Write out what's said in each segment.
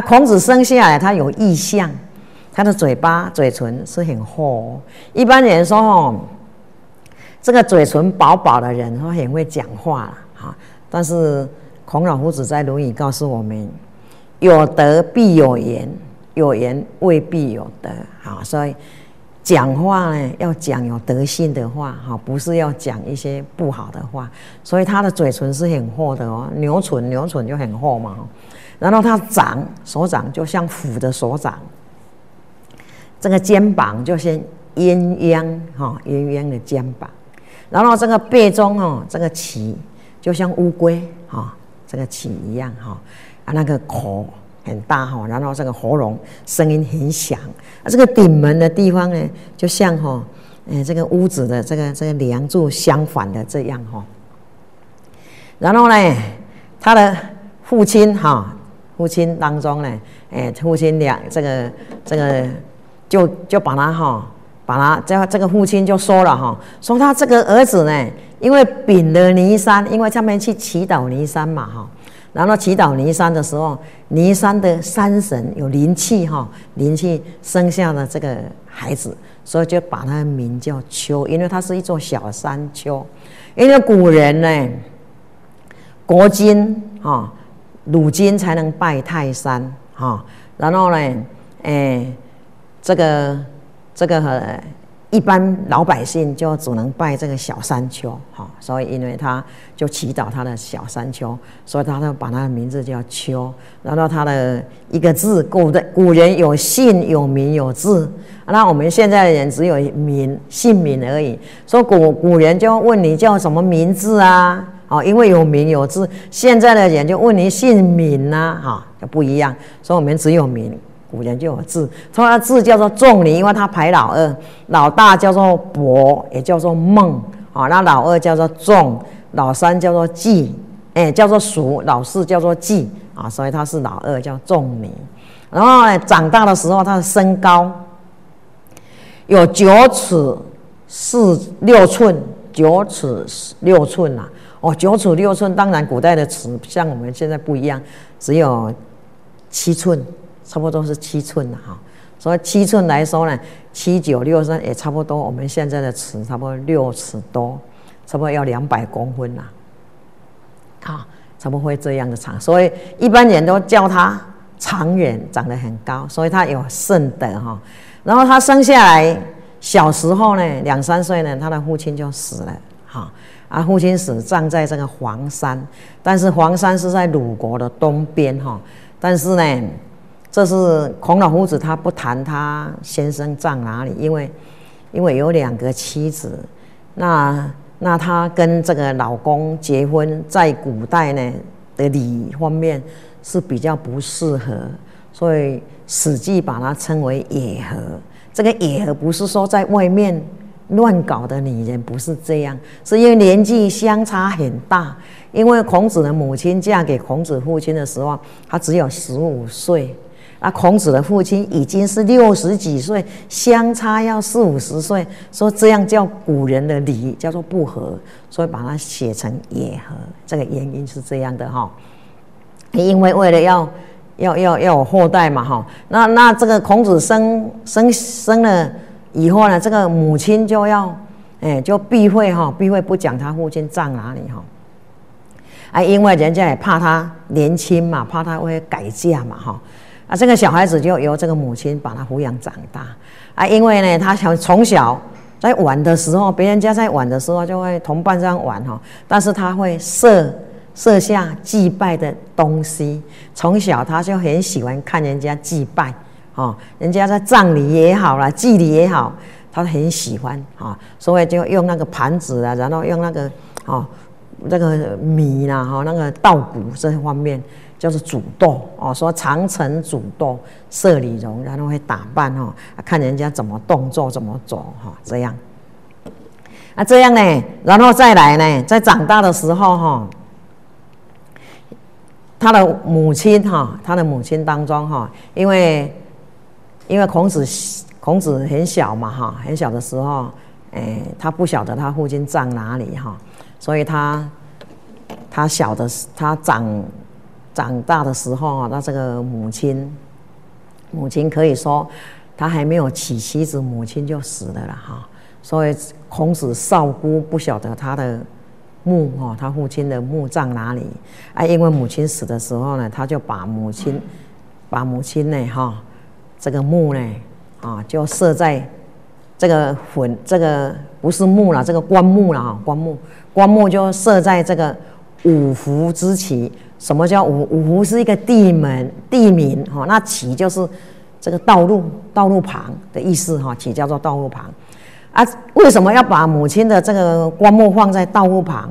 孔子生下来他有异象，他的嘴巴、嘴唇是很厚。一般人说哦，这个嘴唇薄薄的人，他很会讲话了哈。但是孔老夫子在《论语》告诉我们：有德必有言，有言未必有德。好，所以讲话呢要讲有德性的话，哈，不是要讲一些不好的话。所以他的嘴唇是很厚的哦，牛唇，牛唇就很厚嘛。然后他掌手掌就像虎的手掌，这个肩膀就像鸳鸯哈鸳鸯的肩膀，然后这个背中哦这个鳍就像乌龟哈这个鳍一样哈。啊那个口很大哈，然后这个喉咙声音很响。啊这个顶门的地方呢就像哈嗯这个屋子的这个这个梁柱相反的这样哈，然后呢他的父亲哈。父亲当中呢，哎，父亲两这个这个就就把他哈，把他这这个父亲就说了哈，说他这个儿子呢，因为丙了尼山，因为他们去祈祷尼山嘛哈，然后祈祷尼山的时候，尼山的山神有灵气哈，灵气生下了这个孩子，所以就把他名叫丘，因为他是一座小山丘，因为古人呢，国君哈。如今才能拜泰山哈，然后呢，哎，这个这个一般老百姓就只能拜这个小山丘哈，所以因为他就祈祷他的小山丘，所以他就把他的名字叫丘。然后他的一个字，古的古人有姓有名有字，那我们现在的人只有名姓名而已。说古古人就问你叫什么名字啊？哦，因为有名有字，现在的人就问你姓名呐，哈，就不一样。所以我们只有名，古人就有字。他的字叫做仲尼，因为他排老二，老大叫做伯，也叫做孟，啊，那老二叫做仲，老三叫做季，哎，叫做叔，老四叫做季，啊，所以他是老二，叫仲尼。然后呢，长大的时候，他的身高有九尺四六寸，九尺六寸呐。哦，九尺六寸，当然古代的尺像我们现在不一样，只有七寸，差不多是七寸了哈。所以七寸来说呢，七九六三也差不多，我们现在的尺差不多六尺多，差不多要两百公分啦。啊，怎么会这样的长？所以一般人都叫他长远，长得很高，所以他有圣德哈。然后他生下来小时候呢，两三岁呢，他的父亲就死了哈。啊父亲死葬在这个黄山，但是黄山是在鲁国的东边哈。但是呢，这是孔老夫子他不谈他先生葬哪里，因为因为有两个妻子，那那他跟这个老公结婚，在古代呢的礼方面是比较不适合，所以《史记》把它称为野合。这个野合不是说在外面。乱搞的女人不是这样，是因为年纪相差很大。因为孔子的母亲嫁给孔子父亲的时候，他只有十五岁，那孔子的父亲已经是六十几岁，相差要四五十岁，说这样叫古人的礼，叫做不和，所以把它写成也和。这个原因是这样的哈，因为为了要要要要有后代嘛哈，那那这个孔子生生生了。以后呢，这个母亲就要，哎，就避讳哈，避讳不讲他父亲葬哪里哈，啊，因为人家也怕他年轻嘛，怕他会改嫁嘛哈，啊，这个小孩子就由这个母亲把他抚养长大，啊，因为呢，他想从小在玩的时候，别人家在玩的时候就会同伴这样玩哈，但是他会设设下祭拜的东西，从小他就很喜欢看人家祭拜。哦，人家在葬礼也好啦，祭礼也好，他很喜欢啊，所以就用那个盘子啊，然后用那个哦，那个米啦，哈，那个稻谷这方面就是煮豆哦，说长城煮豆设礼容，然后会打扮哈，看人家怎么动作怎么走哈，这样。啊，这样呢，然后再来呢，在长大的时候哈，他的母亲哈，他的母亲当中哈，因为。因为孔子孔子很小嘛哈，很小的时候，哎，他不晓得他父亲葬哪里哈，所以他他小的时他长长大的时候啊，他这个母亲，母亲可以说他还没有娶妻子，母亲就死了了哈。所以孔子少孤，不晓得他的墓哈，他父亲的墓葬哪里啊？因为母亲死的时候呢，他就把母亲，把母亲呢哈，这个墓呢啊，就设在这个坟，这个不是墓了，这个棺木了哈，棺木，棺木就设在这个五福之旗。什么叫五五福？是一个地门地名哈，那起就是这个道路道路旁的意思哈，起叫做道路旁。啊，为什么要把母亲的这个棺木放在道路旁？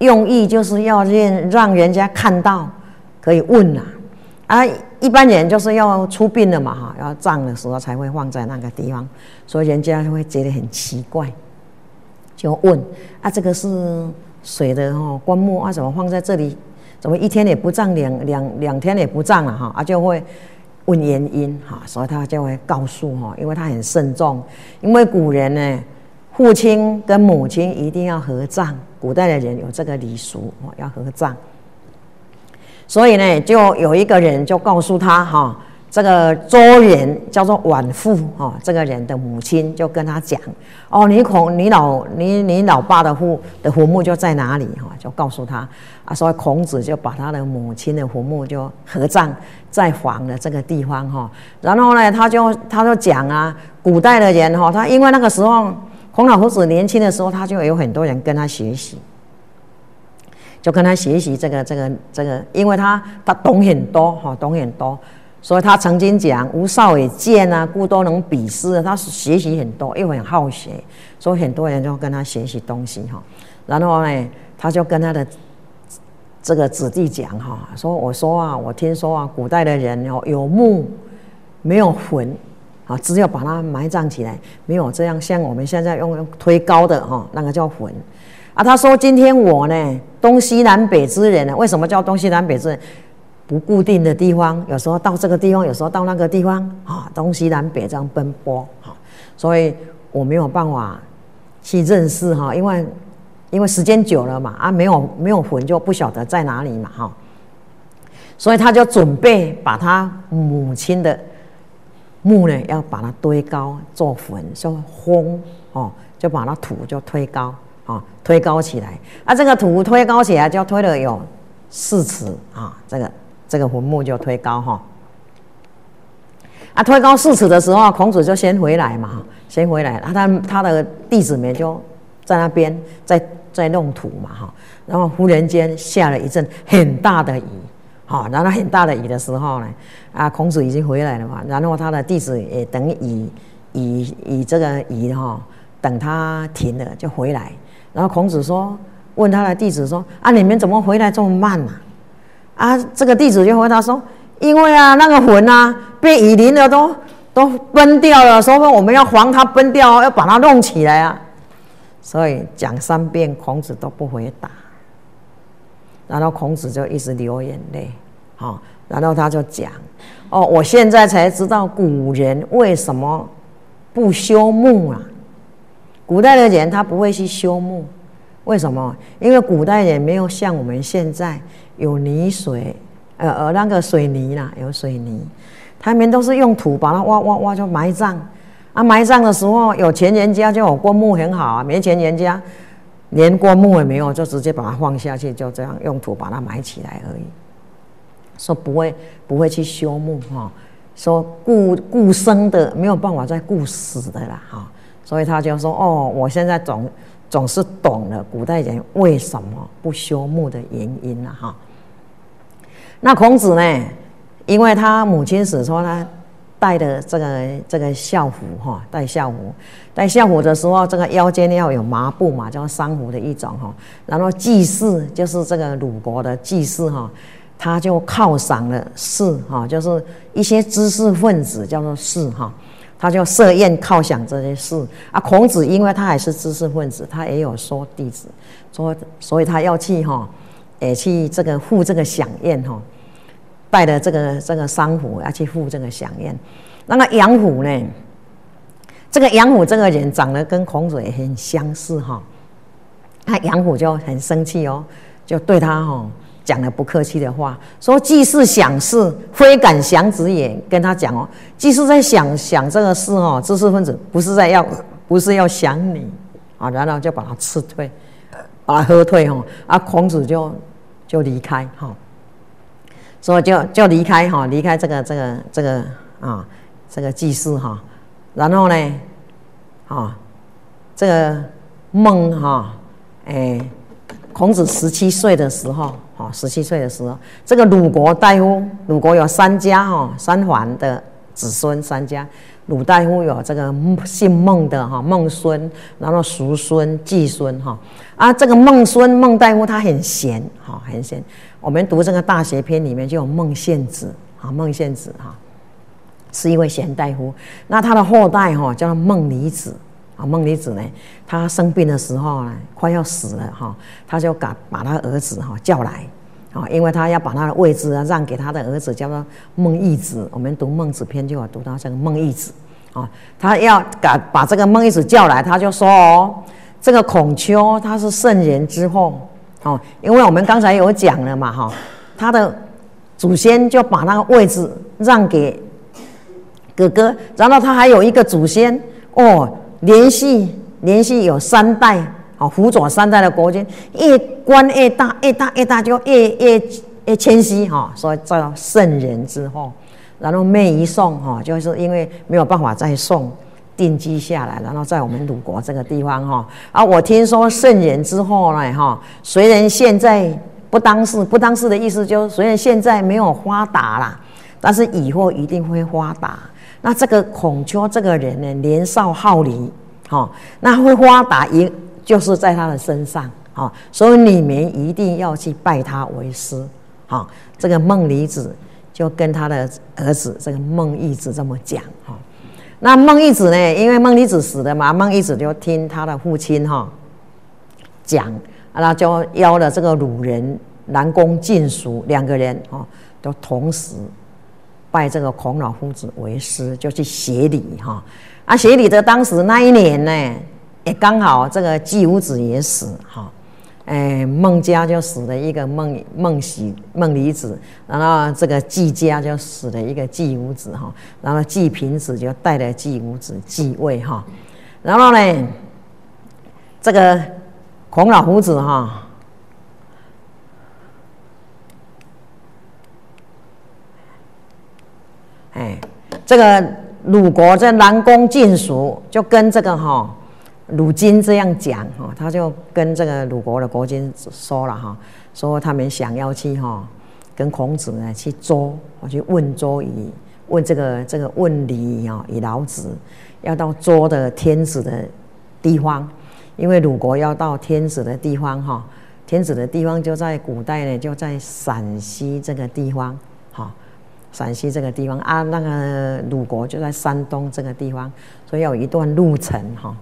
用意就是要让让人家看到，可以问呐。啊，一般人就是要出殡了嘛哈，要葬的时候才会放在那个地方，所以人家会觉得很奇怪，就问啊，这个是水的哈棺木啊？怎么放在这里？怎么一天也不葬，两两两天也不葬了哈？啊，就会问原因哈，所以他就会告诉哈，因为他很慎重，因为古人呢，父亲跟母亲一定要合葬，古代的人有这个礼俗，要合葬，所以呢，就有一个人就告诉他哈。这个周人叫做晚父哈，这个人的母亲就跟他讲：“哦，你孔你老你你老爸的父的坟墓就在哪里哈？”就告诉他啊，所以孔子就把他的母亲的坟墓就合葬在黄的这个地方哈。然后呢，他就他就讲啊，古代的人哈，他因为那个时候孔老夫子年轻的时候，他就有很多人跟他学习，就跟他学习这个这个这个，因为他他懂很多哈，懂很多。所以他曾经讲：“吴少也见啊，故多能比试。”他是学习很多，又很好学，所以很多人就跟他学习东西哈。然后呢，他就跟他的这个子弟讲哈：“说我说啊，我听说啊，古代的人哦有墓没有坟啊，只有把它埋葬起来，没有这样像我们现在用推高的哈，那个叫坟啊。”他说：“今天我呢，东西南北之人呢，为什么叫东西南北之人？”不固定的地方，有时候到这个地方，有时候到那个地方，啊，东西南北这样奔波，哈，所以我没有办法去认识哈，因为因为时间久了嘛，啊，没有没有魂就不晓得在哪里嘛，哈，所以他就准备把他母亲的墓呢，要把它堆高做坟，就轰哦，就把那土就推高，啊，推高起来，啊，这个土推高起来就推了有四尺啊，这个。这个坟墓就推高哈，啊，推高四尺的时候，孔子就先回来嘛，先回来，他他他的弟子们就在那边在在弄土嘛哈，然后忽然间下了一阵很大的雨，哈，然后很大的雨的时候呢，啊，孔子已经回来了嘛，然后他的弟子也等雨雨雨这个雨哈，等他停了就回来，然后孔子说，问他的弟子说，啊，你们怎么回来这么慢呢？啊，这个弟子就回答说：“因为啊，那个魂啊，被雨淋的都都崩掉了，所以我们要防它崩掉，要把它弄起来啊。”所以讲三遍，孔子都不回答。然后孔子就一直流眼泪，好，然后他就讲：“哦，我现在才知道古人为什么不修墓啊？古代的人他不会去修墓，为什么？因为古代人没有像我们现在。”有泥水，呃呃，那个水泥啦，有水泥，他们都是用土把它挖挖挖就埋葬。啊，埋葬的时候有钱人家就有棺木很好啊，没钱人家连棺木也没有，就直接把它放下去，就这样用土把它埋起来而已。说不会不会去修墓哈，说顾顾生的没有办法再顾死的啦哈，所以他就说哦，我现在总总是懂了古代人为什么不修墓的原因了哈。那孔子呢？因为他母亲死，说他带的这个这个孝服哈，带孝服，带孝服的时候，这个腰间要有麻布嘛，叫丧服的一种哈。然后祭祀就是这个鲁国的祭祀哈，他就犒赏了士哈，就是一些知识分子叫做士哈，他就设宴犒赏这些士啊。孔子因为他还是知识分子，他也有说弟子，说所以他要去哈。也去这个赴这个享宴哈，带的这个这个商服要去赴这个享宴。那个杨虎呢？这个杨虎这个人长得跟孔子也很相似哈。他杨虎就很生气哦，就对他哈讲了不客气的话，说既是想事，非敢想子也。跟他讲哦，既是在想想这个事哦，知识分子不是在要，不是要想你啊，然后就把他辞退，把他喝退哈，啊，孔子就就离开哈，所以就就离开哈，离开这个这个这个啊，这个祭祀哈，然后呢，啊，这个孟哈，哎。孔子十七岁的时候，哦，十七岁的时候，这个鲁国大夫，鲁国有三家，哈，三桓的子孙三家，鲁大夫有这个姓孟的，哈，孟孙，然后叔孙、季孙，哈，啊，这个孟孙孟大夫他很贤，哈，很贤。我们读这个大学篇里面就有孟献子，啊，孟献子，哈，是一位贤大夫。那他的后代，哈，叫孟离子。啊，孟离子呢，他生病的时候呢，快要死了哈，他就把把他儿子哈叫来，啊，因为他要把他的位置啊让给他的儿子，叫做孟义子。我们读孟子篇就有读到这个孟义子，啊，他要把把这个孟义子叫来，他就说哦，这个孔丘他是圣人之后，哦，因为我们刚才有讲了嘛哈，他的祖先就把那个位置让给哥哥，然后他还有一个祖先哦。连续连续有三代，哦，辅佐三代的国君，越官越大，越大越大就越越越谦虚哈，所以叫圣人之后，然后灭一宋哈，就是因为没有办法再宋定居下来，然后在我们鲁国这个地方哈，啊，我听说圣人之后呢哈，虽然现在不当事，不当事的意思就是虽然现在没有发达啦，但是以后一定会发达。那这个孔丘这个人呢，年少好礼，哈，那会发达也就是在他的身上，哈，所以你们一定要去拜他为师，哈。这个孟离子就跟他的儿子这个孟义子这么讲，哈。那孟义子呢，因为孟离子死了嘛，孟义子就听他的父亲哈讲，那就邀了这个鲁人南宫晋叔两个人，哈，都同时。拜这个孔老夫子为师，就去学礼哈。啊，学礼的当时那一年呢，也刚好这个季武子也死哈。哎，孟家就死了一个孟孟喜孟离子，然后这个季家就死了一个季武子哈。然后季平子就带了季武子继位哈。然后呢，这个孔老夫子哈。哎，这个鲁国这南宫晋叔就跟这个哈鲁金这样讲哈，他就跟这个鲁国的国君说了哈，说他们想要去哈跟孔子呢去周，我去问周以问这个这个问礼啊，以老子要到周的天子的地方，因为鲁国要到天子的地方哈，天子的地方就在古代呢，就在陕西这个地方哈。陕西这个地方啊，那个鲁国就在山东这个地方，所以有一段路程哈。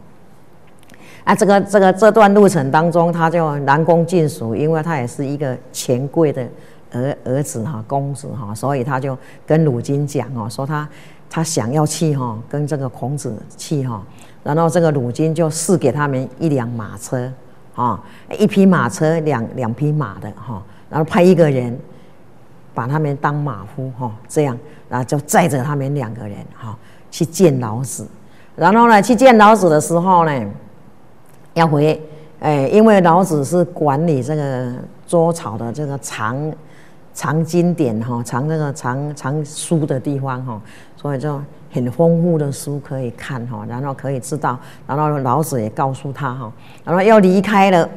啊，这个这个这段路程当中，他就南宫晋属，因为他也是一个权贵的儿儿子哈，公子哈，所以他就跟鲁金讲哦，说他他想要去哈，跟这个孔子去哈。然后这个鲁金就赐给他们一辆马车啊，一匹马车两两匹马的哈，然后派一个人。把他们当马夫哈，这样，然后就载着他们两个人哈去见老子，然后呢，去见老子的时候呢，要回，哎，因为老子是管理这个周朝的这个藏藏经典哈，藏这个藏藏书的地方哈，所以就很丰富的书可以看哈，然后可以知道，然后老子也告诉他哈，然后要离开了。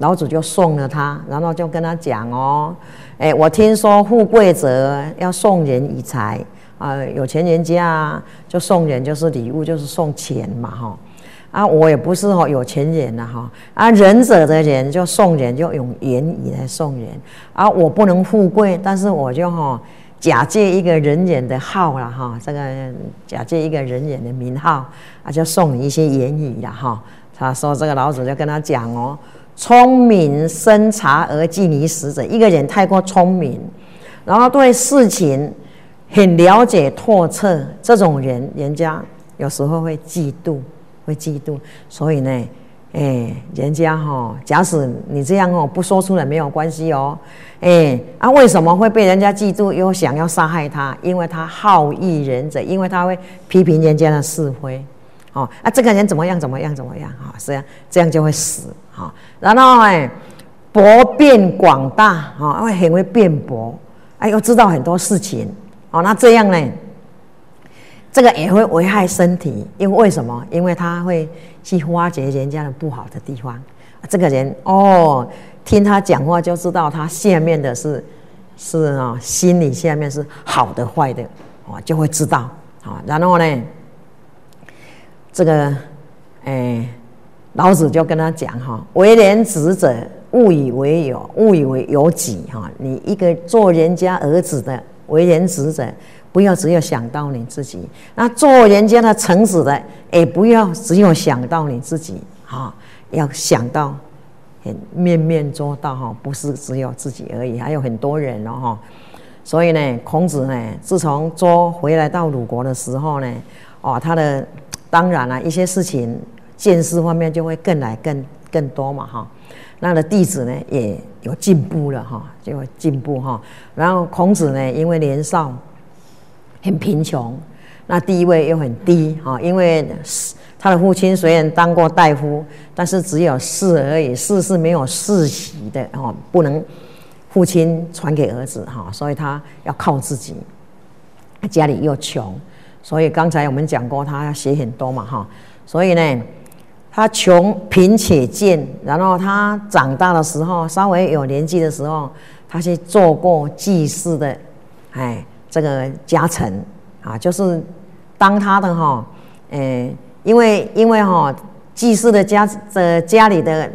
老子就送了他，然后就跟他讲哦，哎，我听说富贵者要送人以财啊，有钱人家就送人就是礼物，就是送钱嘛哈。啊，我也不是哦有钱人呐哈。啊，仁者的人就送人就用言语来送人。啊，我不能富贵，但是我就哈假借一个人人的号了哈，这个假借一个人人的名号啊，就送你一些言语了哈。他说这个老子就跟他讲哦。聪明深察而近于死者，一个人太过聪明，然后对事情很了解透彻，这种人人家有时候会嫉妒，会嫉妒。所以呢，哎，人家哈，假使你这样哦，不说出来没有关系哦。哎，啊，为什么会被人家嫉妒，又想要杀害他？因为他好义人者，因为他会批评人家的是非。哦，啊，这个人怎么样？怎么样？怎么样？哈，这样这样就会死。哈，然后哎，博变广大，哈，会很会辩驳，哎，又知道很多事情。哦，那这样呢？这个也会危害身体，因为为什么？因为他会去挖掘人家的不好的地方。这个人哦，听他讲话就知道他下面的是是啊，心里下面是好的坏的哦，就会知道啊。然后呢，这个哎，老子就跟他讲哈：为人子者，勿以为有，勿以为有己哈。你一个做人家儿子的为人子者。不要只有想到你自己，那做人家的臣子的，也不要只有想到你自己哈，要想到很面面做到哈，不是只有自己而已，还有很多人哦哈。所以呢，孔子呢，自从周回来到鲁国的时候呢，哦，他的当然了一些事情见识方面就会更来更更多嘛哈。那的弟子呢也有进步了哈，就会进步哈。然后孔子呢，因为年少。很贫穷，那地位又很低哈，因为他的父亲虽然当过大夫，但是只有士而已，士是没有世袭的哦，不能父亲传给儿子哈，所以他要靠自己。家里又穷，所以刚才我们讲过，他要写很多嘛哈，所以呢，他穷贫且贱，然后他长大的时候，稍微有年纪的时候，他去做过祭祀的，哎。这个家臣啊，就是当他的哈，诶，因为因为哈，祭祀的家的家里的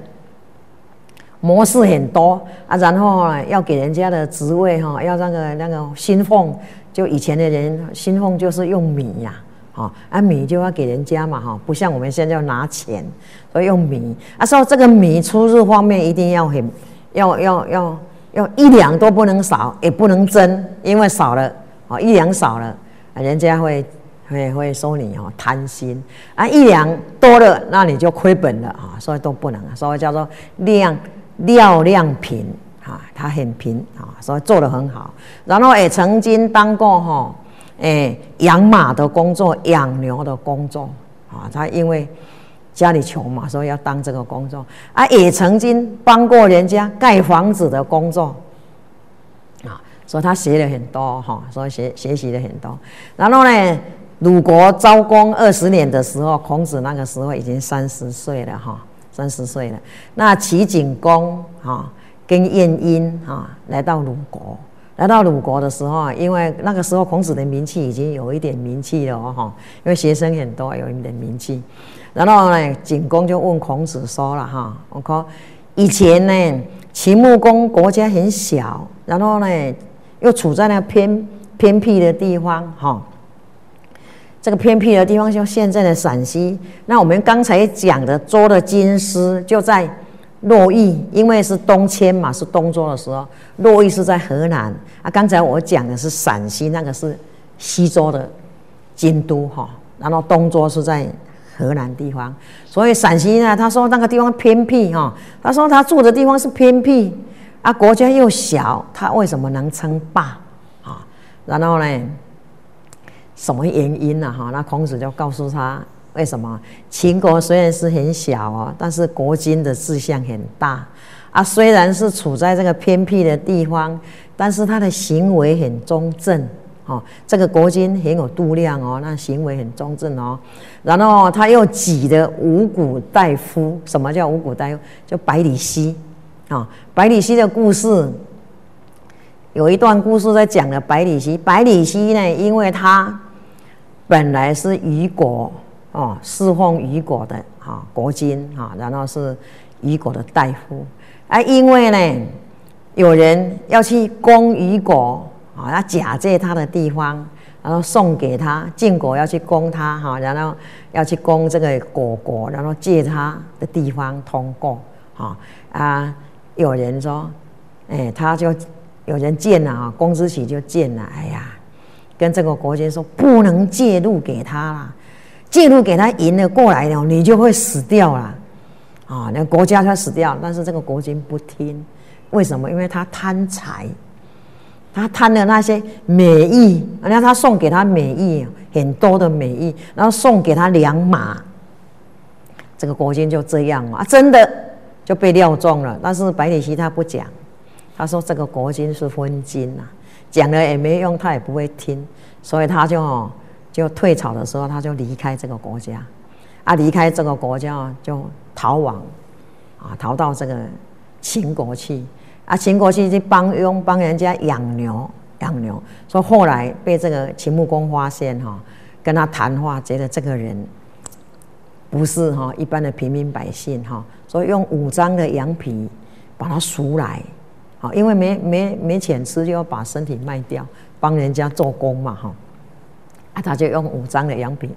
模式很多啊，然后要给人家的职位哈，要那个那个薪俸，就以前的人薪俸就是用米呀，哈，啊米就要给人家嘛哈，不像我们现在要拿钱，所以用米啊，说这个米出入方面一定要很要要要要一两都不能少，也不能增，因为少了。哦，一两少了，人家会会会说你哦贪心啊；一两多了，那你就亏本了啊，所以都不能，所以叫做量廖亮平啊，他很贫啊，所以做得很好。然后也曾经当过哈，哎养马的工作、养牛的工作啊，他因为家里穷嘛，所以要当这个工作啊，也曾经帮过人家盖房子的工作。啊所以他学了很多哈，所以学学习了很多。然后呢，鲁国昭公二十年的时候，孔子那个时候已经三十岁了哈，三十岁了。那齐景公哈跟晏婴哈来到鲁国，来到鲁国的时候，因为那个时候孔子的名气已经有一点名气了哈，因为学生很多，有一点名气。然后呢，景公就问孔子说了哈，我说以前呢，秦穆公国家很小，然后呢。又处在那偏偏僻的地方，哈，这个偏僻的地方就现在的陕西。那我们刚才讲的周的金师就在洛邑，因为是东迁嘛，是东周的时候，洛邑是在河南啊。刚才我讲的是陕西，那个是西周的京都，哈，然后东周是在河南地方。所以陕西呢，他说那个地方偏僻，哈，他说他住的地方是偏僻。啊，国家又小，他为什么能称霸啊？然后呢，什么原因呢？哈，那孔子就告诉他，为什么秦国虽然是很小哦，但是国君的志向很大啊。虽然是处在这个偏僻的地方，但是他的行为很忠正哦。这个国君很有度量哦，那行为很忠正哦。然后他又挤的五谷大夫，什么叫五谷大夫？就百里奚。啊，百里奚的故事有一段故事在讲的。百里奚，百里奚呢，因为他本来是虞国哦，侍奉虞国的哈国君哈，然后是虞国的大夫。啊，因为呢，有人要去攻虞国啊，要假借他的地方，然后送给他晋国要去攻他哈，然后要去攻这个果国，然后借他的地方通过哈啊。有人说，哎，他就有人见了啊，公之喜就见了，哎呀，跟这个国君说不能介入给他啦，介入给他赢了过来了，你就会死掉了，啊，那国家他死掉，但是这个国君不听，为什么？因为他贪财，他贪的那些美意，人家他送给他美意很多的美意，然后送给他良马，这个国君就这样啊，真的就被料中了。但是百里奚他不讲，他说这个国君是昏君呐，讲了也没用，他也不会听，所以他就就退朝的时候，他就离开这个国家，啊，离开这个国家就。逃亡，啊，逃到这个秦国去，啊，秦国去去帮佣帮人家养牛，养牛。说后来被这个秦穆公发现哈，跟他谈话，觉得这个人不是哈一般的平民百姓哈，所以用五张的羊皮把他赎来，因为没没没钱吃，就要把身体卖掉，帮人家做工嘛哈，啊，他就用五张的羊皮。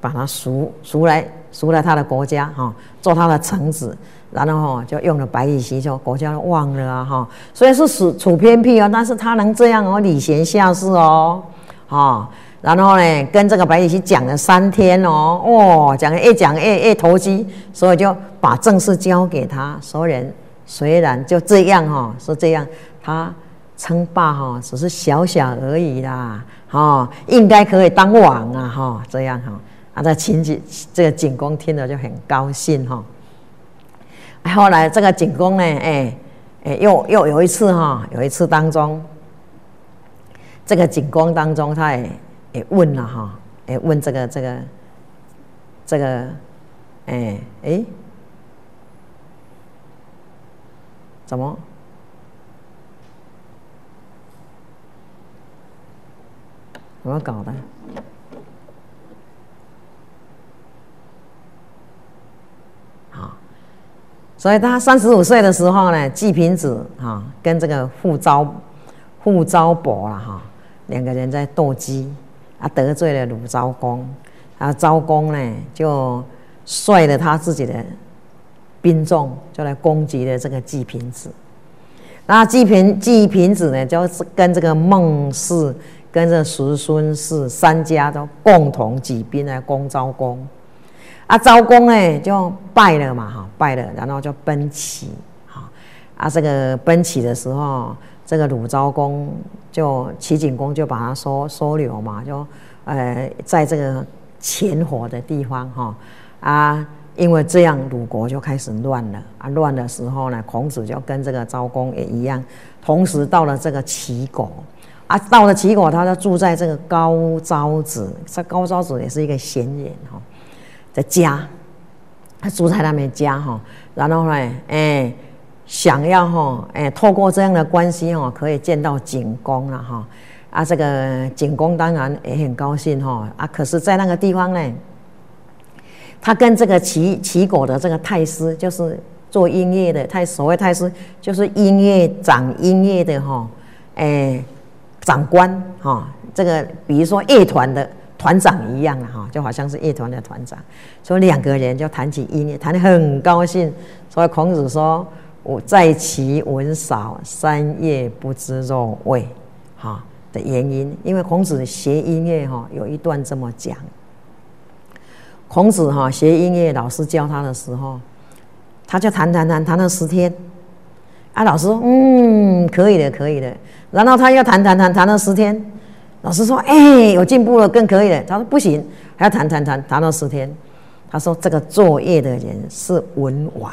把它赎赎来赎来他的国家哈，做他的臣子，然后哈就用了白羽席，就国家忘了啊哈。虽然是处处偏僻哦，但是他能这样哦，礼贤下士哦，哈。然后呢，跟这个白羽席讲了三天哦，哦，讲越讲越越投机，所以就把正事交给他。所有人虽然就这样哈，是这样，他称霸哈，只是小小而已啦，哈，应该可以当王啊哈，这样哈。啊，这秦景这个景公听了就很高兴哈。后来这个景公呢，哎哎，又又有一次哈，有一次当中，这个景公当中，他也也问了哈，也问这个这个这个，哎哎，怎么？怎么搞的？所以他三十五岁的时候呢，季平子哈跟这个傅昭傅昭伯了哈两个人在斗鸡，啊得罪了鲁昭公，啊昭公呢就率了他自己的兵众就来攻击了这个季平子，那季平季平子呢就是跟这个孟氏跟这叔孙氏三家都共同举兵来攻昭公。啊，昭公哎就败了嘛，哈，败了，然后就奔齐，哈，啊，这个奔齐的时候，这个鲁昭公就齐景公就把他收收留嘛，就呃，在这个前火的地方，哈，啊，因为这样鲁国就开始乱了，啊，乱的时候呢，孔子就跟这个昭公也一样，同时到了这个齐国，啊，到了齐国，他就住在这个高昭子，这高昭子也是一个贤人，哈。在家，他住在他们家哈，然后呢，哎，想要哈，哎，透过这样的关系哈，可以见到景公了哈，啊，这个景公当然也很高兴哈，啊，可是，在那个地方呢，他跟这个齐齐国的这个太师，就是做音乐的太所谓太师，就是音乐掌音乐的哈，哎，长官哈，这个比如说乐团的。团长一样了哈，就好像是乐团的团长，所以两个人就谈起音乐，谈得很高兴。所以孔子说：“我在其文少，三月不知肉味。”哈的原因，因为孔子学音乐哈，有一段这么讲。孔子哈学音乐，老师教他的时候，他就弹弹弹弹了十天。啊，老师说：“嗯，可以的，可以的。”然后他又弹弹弹弹了十天。老师说：“哎，有进步了，更可以了。”他说：“不行，还要弹弹弹弹到十天。”他说：“这个作业的人是文王。”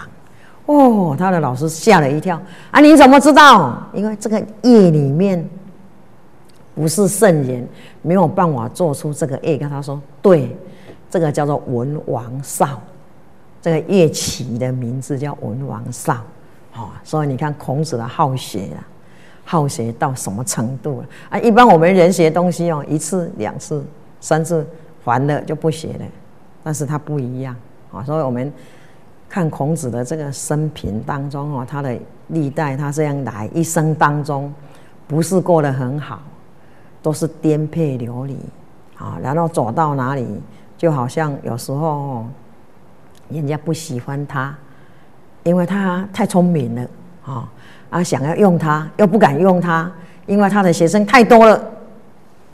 哦，他的老师吓了一跳。啊，你怎么知道？因为这个业里面不是圣人，没有办法做出这个业。跟他说：“对，这个叫做文王少，这个乐器的名字叫文王少。”哦，所以你看孔子的好学啊。好学到什么程度了啊？一般我们人学东西哦，一次、两次、三次，烦了就不学了。但是他不一样啊，所以我们看孔子的这个生平当中哦，他的历代他这样来一生当中，不是过得很好，都是颠沛流离啊。然后走到哪里，就好像有时候人家不喜欢他，因为他太聪明了啊。啊，想要用他又不敢用他，因为他的学生太多了，